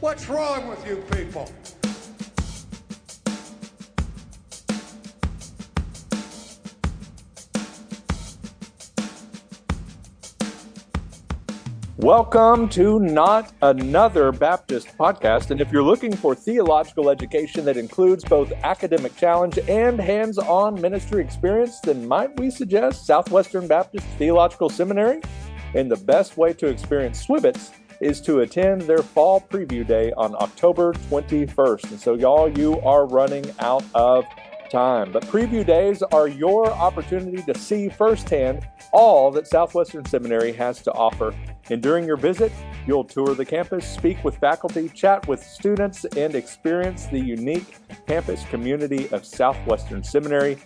What's wrong with you people? Welcome to Not Another Baptist podcast. And if you're looking for theological education that includes both academic challenge and hands on ministry experience, then might we suggest Southwestern Baptist Theological Seminary? And the best way to experience Swibbits is to attend their fall preview day on October 21st. And so, y'all, you are running out of time. But preview days are your opportunity to see firsthand all that Southwestern Seminary has to offer. And during your visit, you'll tour the campus, speak with faculty, chat with students, and experience the unique campus community of Southwestern Seminary.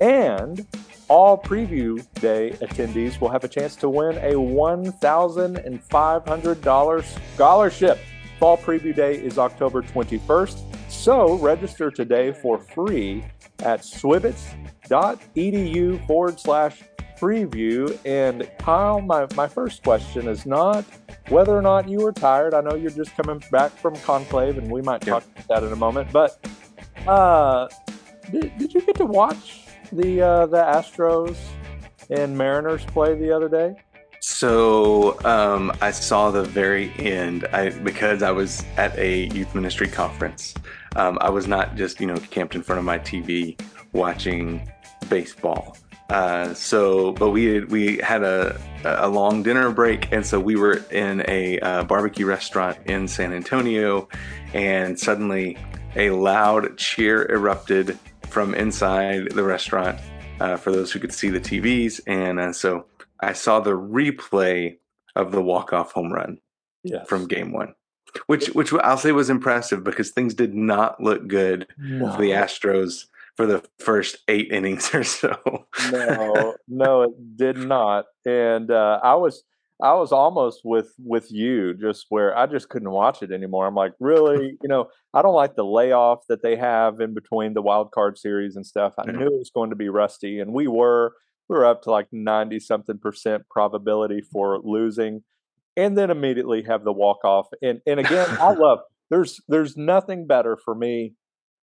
And all preview day attendees will have a chance to win a $1,500 scholarship. Fall preview day is October 21st, so register today for free at swibbits.edu forward slash preview. And Kyle, my, my first question is not whether or not you were tired. I know you're just coming back from conclave, and we might talk about that in a moment. But uh, did, did you get to watch the uh, the Astros and Mariners play the other day? So um, I saw the very end. I because I was at a youth ministry conference. Um, I was not just you know camped in front of my TV watching baseball. Uh, so, but we had, we had a a long dinner break, and so we were in a uh, barbecue restaurant in San Antonio, and suddenly a loud cheer erupted from inside the restaurant uh, for those who could see the TVs. And uh, so I saw the replay of the walk-off home run yes. from game one, which which I'll say was impressive because things did not look good no. for the Astros for the first eight innings or so. no, no, it did not. And uh, I was I was almost with with you, just where I just couldn't watch it anymore. I'm like, really, you know, I don't like the layoff that they have in between the wild card series and stuff. I knew it was going to be rusty, and we were we were up to like ninety something percent probability for losing, and then immediately have the walk off. And and again, I love there's there's nothing better for me,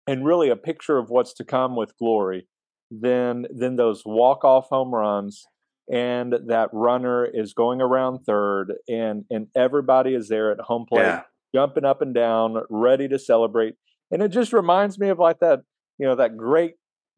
and really a picture of what's to come with glory than than those walk off home runs and that runner is going around third and and everybody is there at home plate yeah. jumping up and down ready to celebrate and it just reminds me of like that you know that great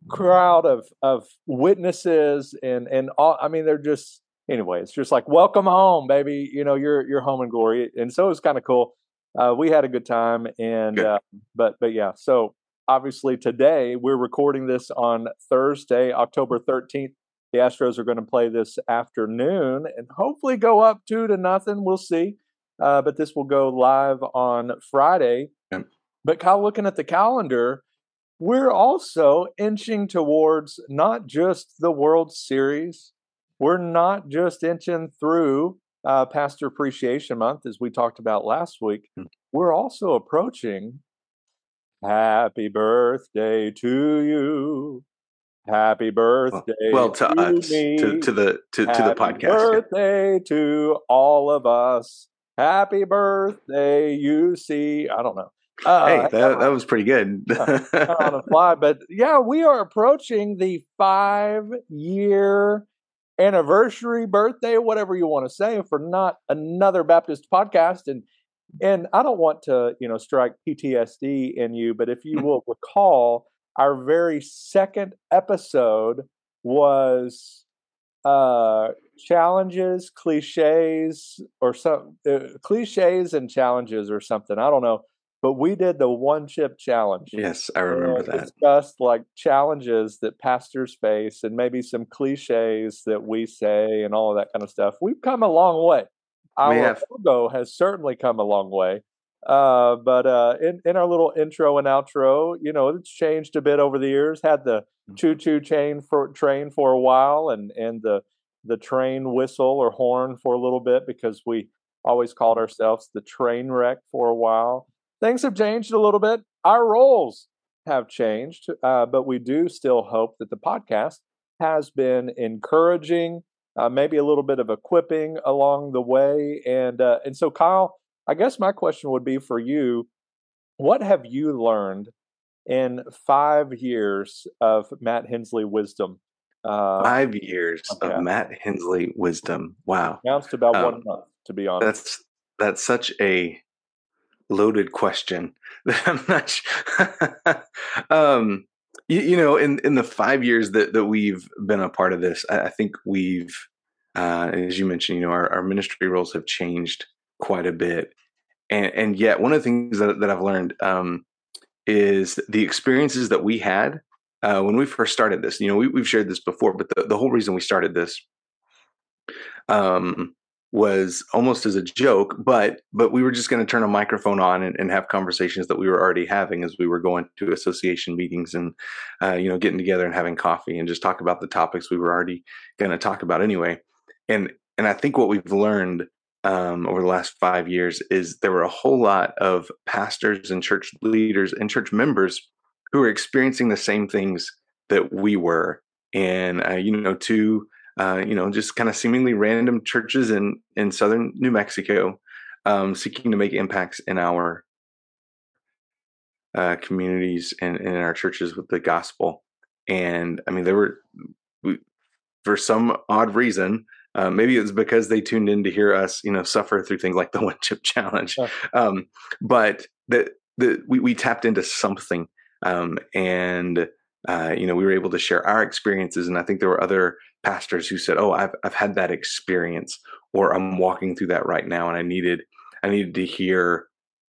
crowd of of witnesses and and all i mean they're just anyway it's just like welcome home baby you know you're you're home in glory and so it was kind of cool uh, we had a good time and good. Uh, but but yeah so obviously today we're recording this on thursday october 13th the Astros are going to play this afternoon and hopefully go up two to nothing. We'll see. Uh, but this will go live on Friday. Yep. But Kyle, looking at the calendar, we're also inching towards not just the World Series. We're not just inching through uh, Pastor Appreciation Month, as we talked about last week. Mm. We're also approaching Happy Birthday to you. Happy birthday! Well, to, to us. To, to the to, to the podcast. Birthday to all of us. Happy birthday, you see. I don't know. Uh, hey, that, that was pretty good. on a fly, but yeah, we are approaching the five year anniversary, birthday, whatever you want to say, for not another Baptist podcast. And and I don't want to, you know, strike PTSD in you, but if you will recall, our very second episode was uh, challenges, cliches, or some uh, cliches and challenges or something. I don't know. But we did the one chip challenge. Yes, I remember that. Discussed like challenges that pastors face and maybe some cliches that we say and all of that kind of stuff. We've come a long way. Our logo has certainly come a long way. Uh, but uh, in in our little intro and outro, you know, it's changed a bit over the years. Had the mm. choo choo chain for train for a while, and and the the train whistle or horn for a little bit because we always called ourselves the train wreck for a while. Things have changed a little bit. Our roles have changed, uh, but we do still hope that the podcast has been encouraging, uh, maybe a little bit of equipping along the way. And uh, and so, Kyle, I guess my question would be for you: What have you learned in five years of Matt Henslee wisdom? Uh, five years okay. of Matt Henslee wisdom. Wow, announced about um, one month. To be honest, that's that's such a loaded question that I'm not. Sure. um, you, you, know, in in the five years that that we've been a part of this, I, I think we've, uh, as you mentioned, you know, our, our ministry roles have changed quite a bit, and and yet one of the things that that I've learned um, is the experiences that we had uh, when we first started this. You know, we, have shared this before, but the, the whole reason we started this um, was almost as a joke, but but we were just going to turn a microphone on and, and, have conversations that we were already having as we were going to association meetings and uh, you know getting together and having coffee and just talk about the topics we were already going to talk about anyway. And and I think what we've learned um, over the last five years is there were a whole lot of pastors and church leaders and church members who were experiencing the same things that we were, and uh, you know to uh, you know, just kind of seemingly random churches in in southern New Mexico, um, seeking to make impacts in our uh, communities and, and, in our churches with the gospel. And I mean, there were, we, for some odd reason, uh, maybe it's because they tuned in to hear us, you know, suffer through things like the one chip challenge. Yeah. Um, but that the we, we tapped into something, um, and uh, you know, we were able to share our experiences. And I think there were other pastors who said, "Oh, I've I've had that experience, or I'm walking through that right now, and I needed I needed to hear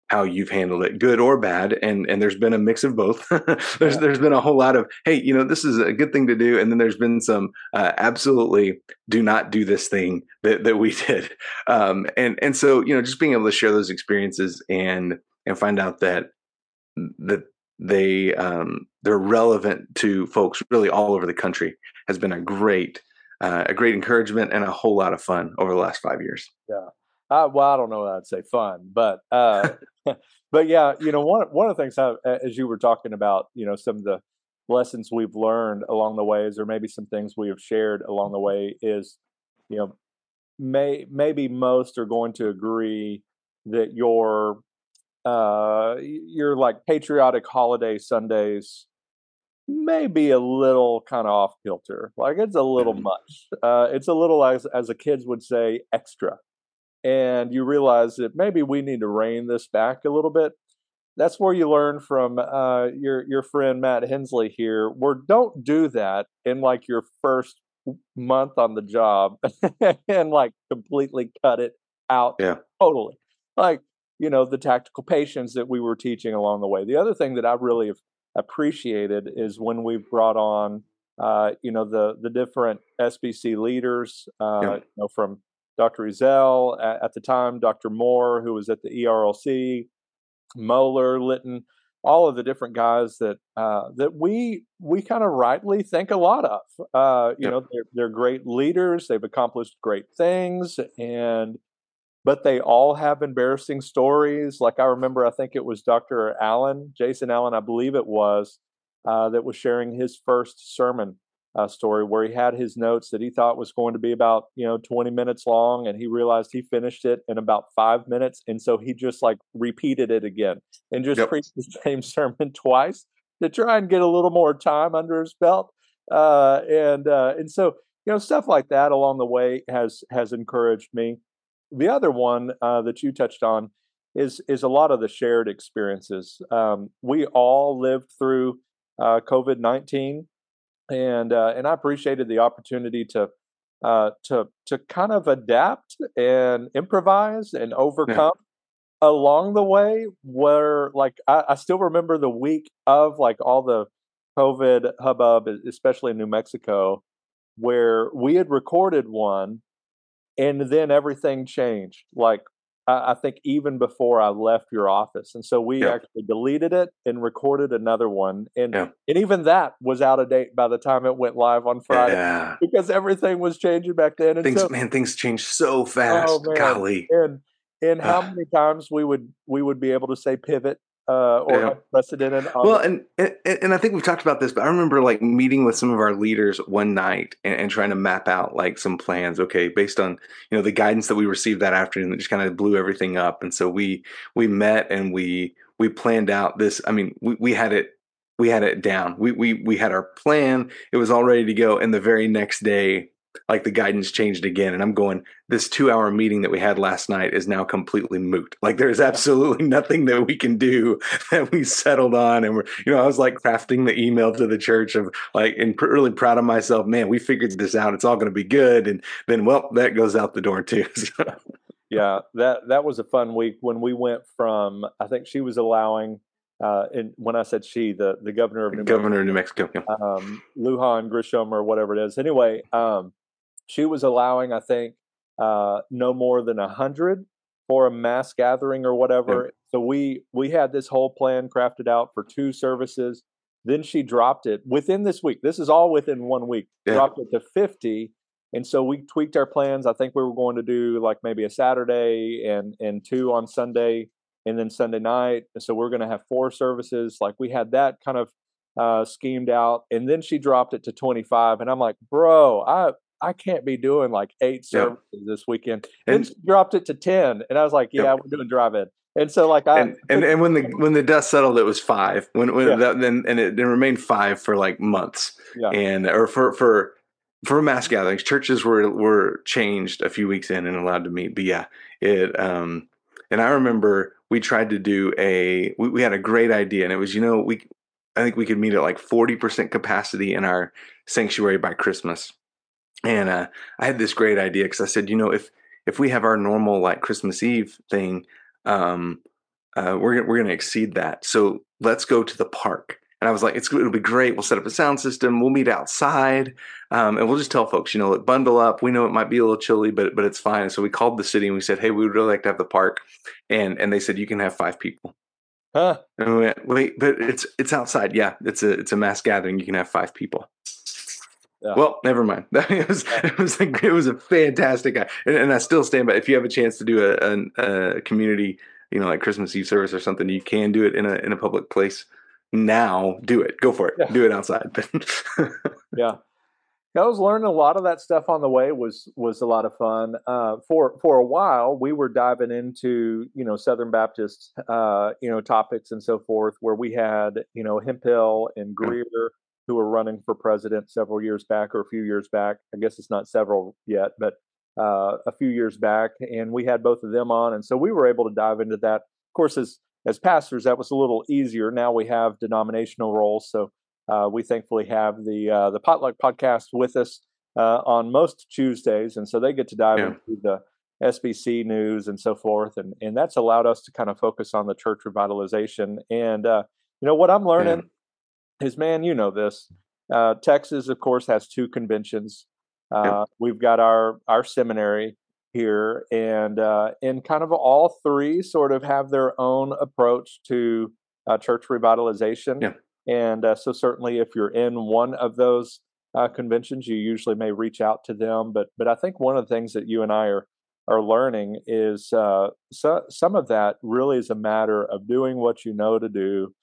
how you've handled it, good or bad." And and there's been a mix of both. there's yeah. there's been a whole lot of, "Hey, you know, this is a good thing to do," and then there's been some uh, absolutely do not do this thing that that we did. Um, and and so you know, just being able to share those experiences and and find out that that they um, they're relevant to folks really all over the country has been a great uh, a great encouragement and a whole lot of fun over the last five years. Yeah. Uh, well, I don't know I'd say fun, but uh, but yeah, you know, one one of the things I, as you were talking about, you know, some of the lessons we've learned along the ways, or maybe some things we have shared along the way, is you know, may maybe most are going to agree that your uh, your like patriotic holiday Sundays may be a little kind of off kilter. Like it's a little mm-hmm. much. Uh, it's a little as as the kids would say extra, and you realize that maybe we need to rein this back a little bit. That's where you learn from uh, your your friend Matt Henslee here. Where don't do that in like your first month on the job and like completely cut it out yeah. totally. Like you know the tactical patience that we were teaching along the way. The other thing that I really have appreciated is when we've brought on uh, you know the the different SBC leaders, uh, yeah. you know, from Dr. Ezell at, at, the time, Dr. Moore, who was at the ERLC, Mohler, Litton, all of the different guys that uh, that we we kind of rightly think a lot of. Uh, you yeah. know, they're, they're great leaders. They've accomplished great things, and but they all have embarrassing stories. Like I remember, I think it was Dr. Allen, Jason Allen, I believe it was, uh, that was sharing his first sermon uh, story where he had his notes that he thought was going to be about you know 20 minutes long, and he realized he finished it in about five minutes, and so he just like repeated it again and just yep. preached the same sermon twice to try and get a little more time under his belt. Uh, and uh, and so you know stuff like that along the way has has encouraged me the other one uh, that you touched on is is a lot of the shared experiences. Um, we all lived through uh, COVID nineteen, and uh, and I appreciated the opportunity to uh, to to kind of adapt and improvise and overcome. Yeah. Along the way, where like I, I still remember the week of like all the COVID hubbub, especially in New Mexico, where we had recorded one and then everything changed. Like I, think even before I left your office, and so we yeah. actually deleted it and recorded another one, and yeah. and even that was out of date by the time it went live on Friday yeah. because everything was changing back then. And things, so, man, things changed so oh, fast. Oh, man. Golly, and and how many times we would we would be able to say pivot uh, or Yeah. unprecedented. Well, and, and and I think we've talked about this, but I remember like meeting with some of our leaders one night and, and trying to map out like some plans. Okay, based on you know the guidance that we received that afternoon, that just kind of blew everything up. And so we we met and we we planned out this. I mean, we, we had it we had it down. We we we had our plan. It was all ready to go. And the very next day, like the guidance changed again. And I'm going, this two hour meeting that we had last night is now completely moot. Like there's absolutely nothing that we can do that we settled on. And we're, you know, I was like crafting the email to the church of like, and pr- really proud of myself. Man, we figured this out. It's all going to be good. And then, well, that goes out the door too. Yeah, that that was a fun week when we went from. I think she was allowing, uh, and when I said she, the the governor of New Governor of New Mexico. yeah. um, Lujan Grisham or whatever it is. Anyway, um, she was allowing, I think, uh, no more than a hundred for a mass gathering or whatever. So we we had this whole plan crafted out for two services. Then she dropped it within this week. This is all within one week. Dropped it to fifty, and so we tweaked our plans. I think we were going to do like maybe a Saturday and and two on Sunday, and then Sunday night. So we're going to have four services. Like we had that kind of uh, schemed out, and then she dropped it to 25, and I'm like, bro, I I can't be doing like eight services this weekend. And- she dropped it to 10, and I was like, Yep. yeah, we're doing drive-in, and so like I and, and and when the when the dust settled, it was five. When when Yeah. that, then and it, it remained five for like months. Yeah. And or for for for mass gatherings, churches were were changed a few weeks in and allowed to meet. But yeah, it um and I remember we tried to do a we, we had a great idea and it was you know we I think we could meet at like forty percent capacity in our sanctuary by Christmas. And uh, I had this great idea because I said, you know, if if we have our normal like Christmas Eve thing, um, uh, we're gonna- we're going to exceed that. So let's go to the park. And I was like, it's it'll be great. We'll set up a sound system. We'll meet outside, um, and we'll just tell folks, you know, look, bundle up. We know it might be a little chilly, but but it's fine. And so we called the city and we said, hey, we would really like to have the park, and and they said you can have five people. huh, And we went, wait, but it's it's outside. Yeah, it's a it's a mass gathering. You can have five people. Yeah. Well, never mind. it was it was a, it was a fantastic guy, and, and I still stand by. If you have a chance to do a, a, a community, you know, like Christmas Eve service or something, you can do it in a in a public place. Now, do it. Go for it. Yeah. Do it outside. yeah. I was learning a lot of that stuff on the way was was a lot of fun. Uh, for for a while, we were diving into you know Southern Baptist uh, you know topics and so forth, where we had you know Hemphill and Greear who were running for president several years back or a few years back. I guess it's not several yet, but uh, a few years back, and we had both of them on, and so we were able to dive into that. Of course, as as pastors, that was a little easier. Now we have denominational roles, so uh, we thankfully have the uh, the potluck podcast with us uh, on most Tuesdays, and so they get to dive Yeah. into the SBC news and so forth, and and that's allowed us to kind of focus on the church revitalization. And uh, you know what I'm learning is, man, you know this. Uh, Texas, of course, has two conventions. Uh, Yeah. We've got our our seminary here, and uh, and kind of all three sort of have their own approach to uh, church revitalization. Yeah. And uh, so certainly, if you're in one of those uh, conventions, you usually may reach out to them. But but I think one of the things that you and I are are learning is uh, so, some of that really is a matter of doing what you know to do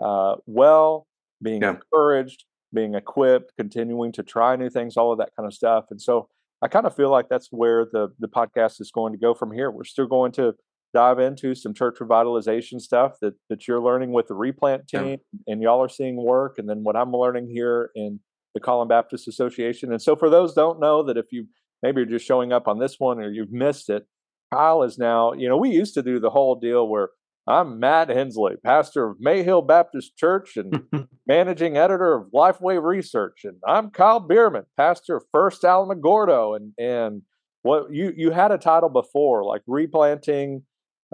uh, well, being Yeah. encouraged, being equipped, continuing to try new things, all of that kind of stuff. And so I kind of feel like that's where the the podcast is going to go from here. We're still going to dive into some church revitalization stuff that that you're learning with the replant Yeah. team and y'all are seeing work and then what I'm learning here in the Collin Baptist Association. And so for those don't know that if you maybe you're just showing up on this one or you've missed it, Kyle is now, you know, we used to do the whole deal where I'm Matt Henslee, pastor of Mayhill Baptist Church and managing editor of Lifeway Research, and I'm Kyle Bueermann, pastor of First Alamogordo, and and what you you had a title before like replanting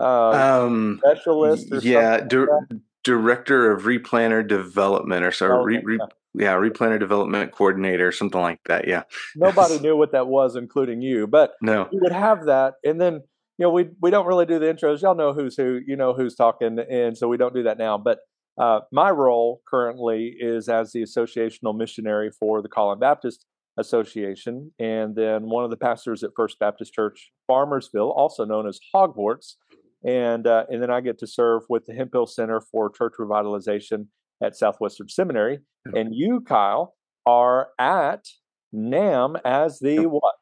uh, um, specialist. Or yeah, something dir- like director of replanter development or so re, re, yeah replanter development coordinator something like that. Yeah. Nobody knew what that was, including you, but No. you would have that, and then you know we we don't really do the intros. Y'all know who's who, you know who's talking, and so we don't do that now. But uh, my role currently is as the associational missionary for the Collin Baptist Association, and then one of the pastors at First Baptist Church Farmersville, also known as Hogwarts. and uh, and then I get to serve with the Hemphill Center for Church Revitalization at Southwestern Seminary, and you, Kyle, are at NAM as the what?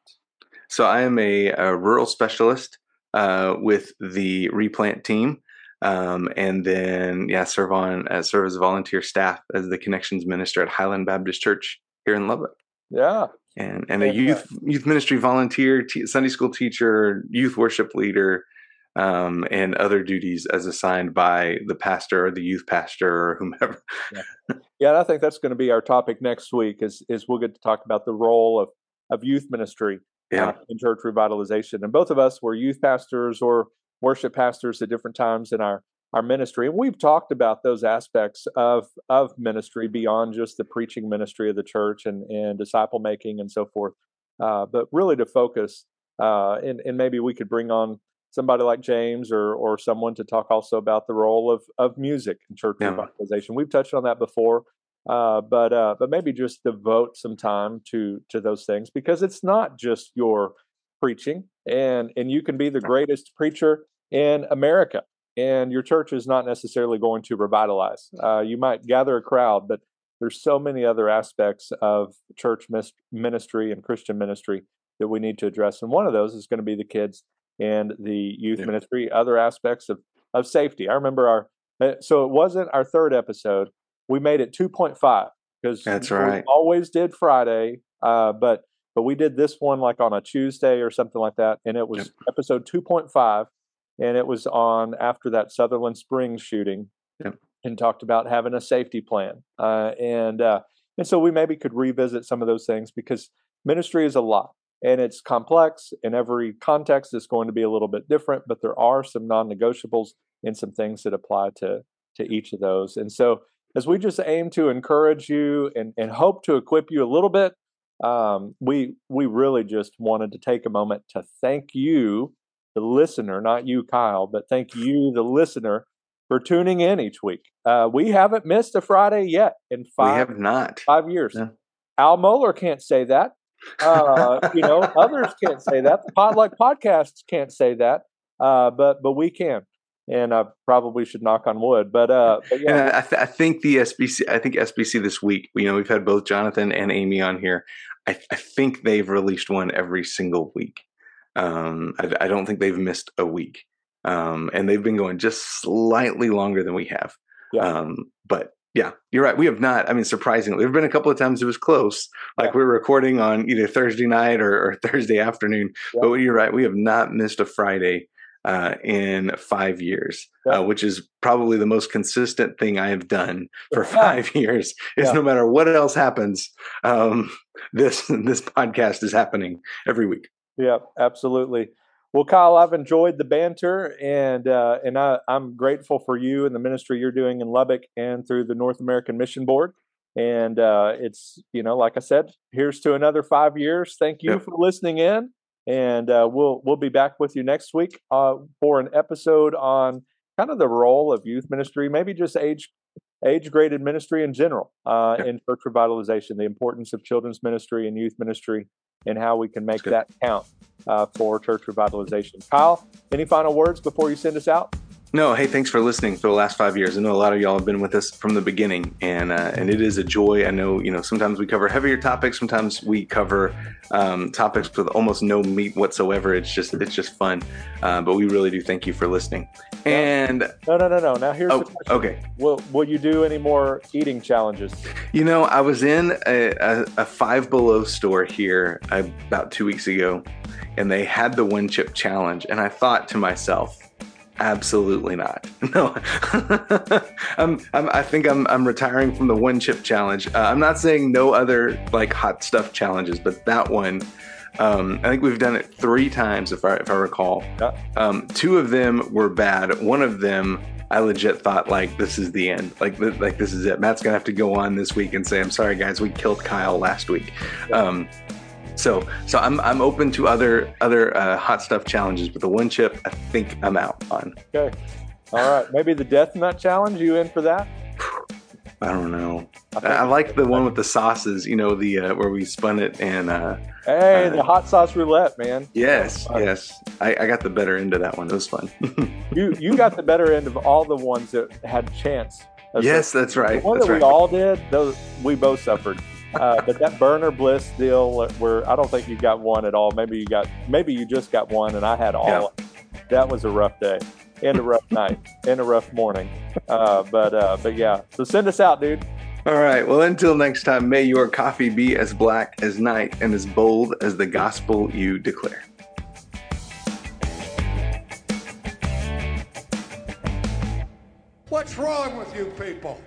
So I am a, a rural specialist uh, with the replant team. Um, and then yeah, serve on as uh, serve as volunteer staff as the connections minister at Highland Baptist Church here in Lubbock. Yeah, and and a youth youth ministry volunteer, t- Sunday school teacher, youth worship leader, um, and other duties as assigned by the pastor or the youth pastor or whomever. yeah. yeah, I think that's going to be our topic next week. Is is we'll get to talk about the role of of youth ministry yeah. uh, in church revitalization, and both of us were youth pastors or worship pastors at different times in our our ministry and we've talked about those aspects of of ministry beyond just the preaching ministry of the church and and disciple making and so forth uh, but really to focus uh, and and maybe we could bring on somebody like James or or someone to talk also about the role of of music in church yeah. revitalization we've touched on that before uh, but uh, but maybe just devote some time to to those things because it's not just your preaching and and you can be the greatest preacher in America and your church is not necessarily going to revitalize. Uh, you might gather a crowd, but there's so many other aspects of church ministry and Christian ministry that we need to address, and one of those is going to be the kids and the youth yeah. ministry. Other aspects of of safety. I remember our uh, so it wasn't our third episode. We made it 2.5 because that's right. always did Friday, uh, but but we did this one like on a Tuesday or something like that, and it was yep. episode 2.5 and it was on after that Sutherland Springs shooting, yep. and talked about having a safety plan, uh, and uh, and so we maybe could revisit some of those things because ministry is a lot and it's complex, and every context is going to be a little bit different, but there are some non-negotiables and some things that apply to to each of those, and so as we just aim to encourage you and, and hope to equip you a little bit um, we we really just wanted to take a moment to thank you the listener, not you, Kyle, but thank you, the listener, for tuning in each week. Uh, we haven't missed a Friday yet in five. We have not five years. Al Mohler can't say that. Uh, you know, others can't say that. The Potluck podcasts can't say that. Uh, but but we can, and I probably should knock on wood. But uh, but yeah, I, th- I, think the SBC. I think SBC this week. You know, we've had both Jonathan and Amy on here. I, I think they've released one every single week. Um, I, I, don't think they've missed a week, um, and they've been going just slightly longer than we have. Yeah. Um, but yeah, you're right. We have not. I mean, surprisingly, there have been a couple of times it was close. Like yeah. we're recording on either Thursday night or, or Thursday afternoon. Yeah. But you're right. We have not missed a Friday uh, in five years, yeah. uh, which is probably the most consistent thing I have done for five years. Is yeah. no matter what else happens, um, this this podcast is happening every week. Yeah, absolutely. Well, Kyle, I've enjoyed the banter, and uh, and I, I'm grateful for you and the ministry you're doing in Lubbock and through the North American Mission Board. And uh, it's you know, like I said, here's to another five years. Thank you yep. for listening in, and uh, we'll we'll be back with you next week uh, for an episode on kind of the role of youth ministry, maybe just age age graded ministry in general uh, in church revitalization, the importance of children's ministry and youth ministry and how we can make that count uh, for church revitalization. Kyle, any final words before you send us out? No, hey, thanks for listening for the last five years. I know a lot of y'all have been with us from the beginning, and uh, and it is a joy. I know you know sometimes we cover heavier topics, sometimes we cover um, topics with almost no meat whatsoever. It's just it's just fun, uh, but we really do thank you for listening. And no, no, no, no. Now here's oh, the question. okay. Will Will you do any more eating challenges? You know, I was in a, a, a Five Below store here about two weeks ago, and they had the one chip challenge, and I thought to myself Absolutely not. No, I'm, I'm, i think I'm, I'm retiring from the one chip challenge. Uh, I'm not saying no other like hot stuff challenges, but that one, um, I think we've done it three times if I if I recall. Yeah. Um, two of them were bad. One of them, I legit thought like this is the end. Like like this is it. Matt's gonna have to go on this week and say, "I'm sorry, guys, we killed Kyle last week." Um, so so I'm I'm open to other other uh, hot stuff challenges, but the one chip I think I'm out on. Okay, all right. Maybe the death nut challenge. You in for that? I don't know. I I, like the one with the sauces. You know, the uh, where we spun it and uh, Hey, uh, the hot sauce roulette, man. yes, yes. I, I got the better end of that one. It was fun. You you got the better end of all the ones that had chance. of yes, that's right. The one That's that right. we all did, those we both suffered. Uh, but that burner bliss deal, where I don't think you got one at all. Maybe you got, maybe you just got one, and I had all. That was a rough day, and a rough night, and a rough morning. Uh, but uh, but yeah, so send us out, dude. All right. Well, until next time, may your coffee be as black as night and as bold as the gospel you declare. What's wrong with you people?